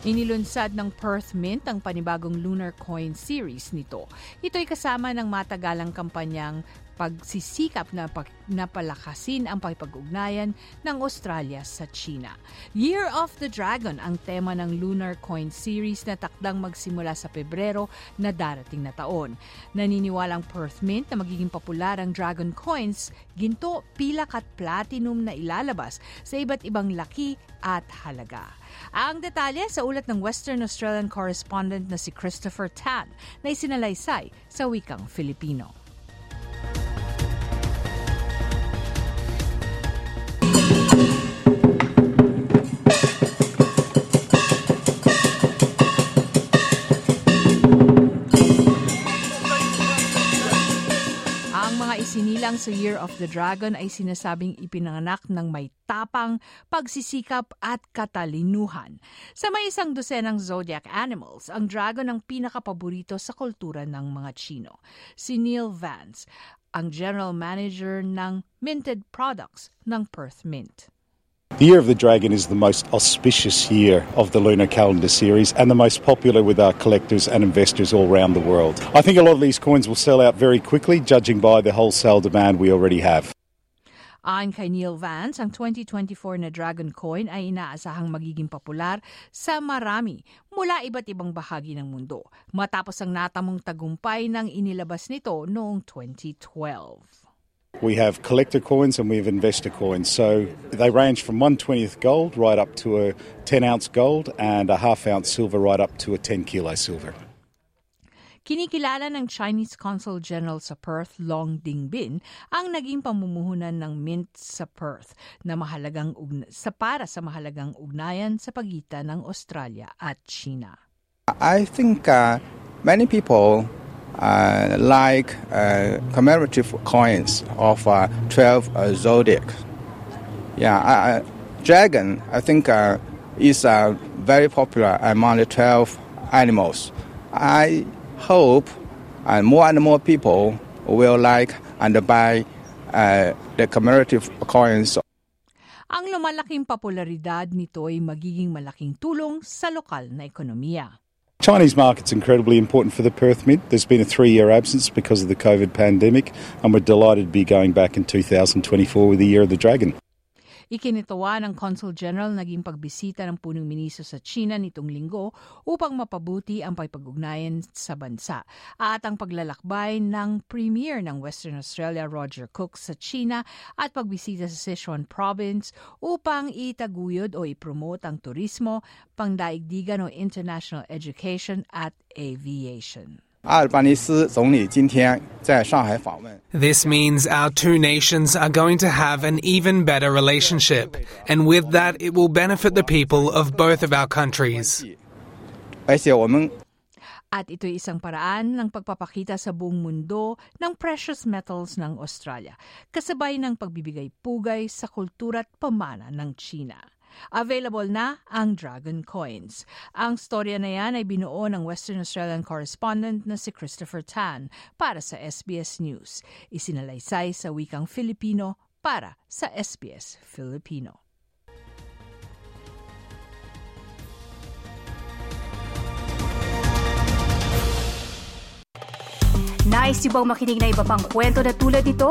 Inilunsad ng Perth Mint ang panibagong lunar coin series nito. Ito'y kasama ng matagalang kampanyang pagsisikap na, pag, na palakasin ang pakipag-ugnayan ng Australia sa China. Year of the Dragon ang tema ng Lunar Coin Series na takdang magsimula sa Pebrero na darating na taon. Naniniwalang Perth Mint na magiging popular ang Dragon Coins, ginto, pilak at platinum na ilalabas sa iba't ibang laki at halaga. Ang detalye sa ulat ng Western Australian correspondent na si Christopher Tan na isinalaysay sa wikang Filipino. Isinilang sa Year of the Dragon ay sinasabing ipinanganak ng may tapang, pagsisikap at katalinuhan. Sa may isang dosenang zodiac animals, ang dragon ang pinakapaborito sa kultura ng mga Chino. Si Neil Vance, ang general manager ng minted products ng Perth Mint. The Year of the Dragon is the most auspicious year of the lunar calendar series and the most popular with our collectors and investors all around the world. I think a lot of these coins will sell out very quickly, judging by the wholesale demand we already have. Ayon kay Neil Vance, ang 2024 na Dragon Coin ay inaasahang magiging popular sa marami mula iba't ibang bahagi ng mundo matapos ang natamong tagumpay ng inilabas nito noong 2012. We have collector coins and we have investor coins. So they range from 120th gold right up to a 10 ounce gold and a half ounce silver right up to a 10 kilo silver. Kinikilala ng Chinese Consul General sa Perth, Long Dingbin, ang naging pamumuhunan ng mint sa Perth na mahalagang sa para sa mahalagang ugnayan sa pagitan ng Australia at China. I think uh, many people like uh, commemorative coins of uh, 12 uh, zodiac. Yeah, dragon, I think, uh, is uh, very popular among the 12 animals. I hope uh, more and more people will like and buy the commemorative coins ang lumalaking popularidad nito ay magiging malaking tulong sa lokal na ekonomiya. Chinese market's incredibly important for the Perth Mint. There's been a three year absence because of the COVID pandemic, and we're delighted to be going back in 2024 with the Year of the Dragon. Ikinitawa ng Consul General naging pagbisita ng punong ministro sa China nitong linggo upang mapabuti ang pagpag-ugnayan sa bansa at ang paglalakbay ng Premier ng Western Australia Roger Cook sa China at pagbisita sa Sichuan Province upang itaguyod o ipromote ang turismo, pangdaigdigan o international education at aviation. This means our two nations are going to have an even better relationship, and with that, it will benefit the people of both of our countries. At ito'y isang paraan ng pagpapakita sa buong mundo ng precious metals ng Australia, kasabay ng pagbibigay pugay sa kultura at pamana ng China. Available na ang Dragon Coins. Ang storya na yan ay binuo ng Western Australian correspondent na si Christopher Tan para sa SBS News. Isinalaysay sa wikang Filipino para sa SBS Filipino. Nice yung bang makinig na iba pang kwento na tulad ito?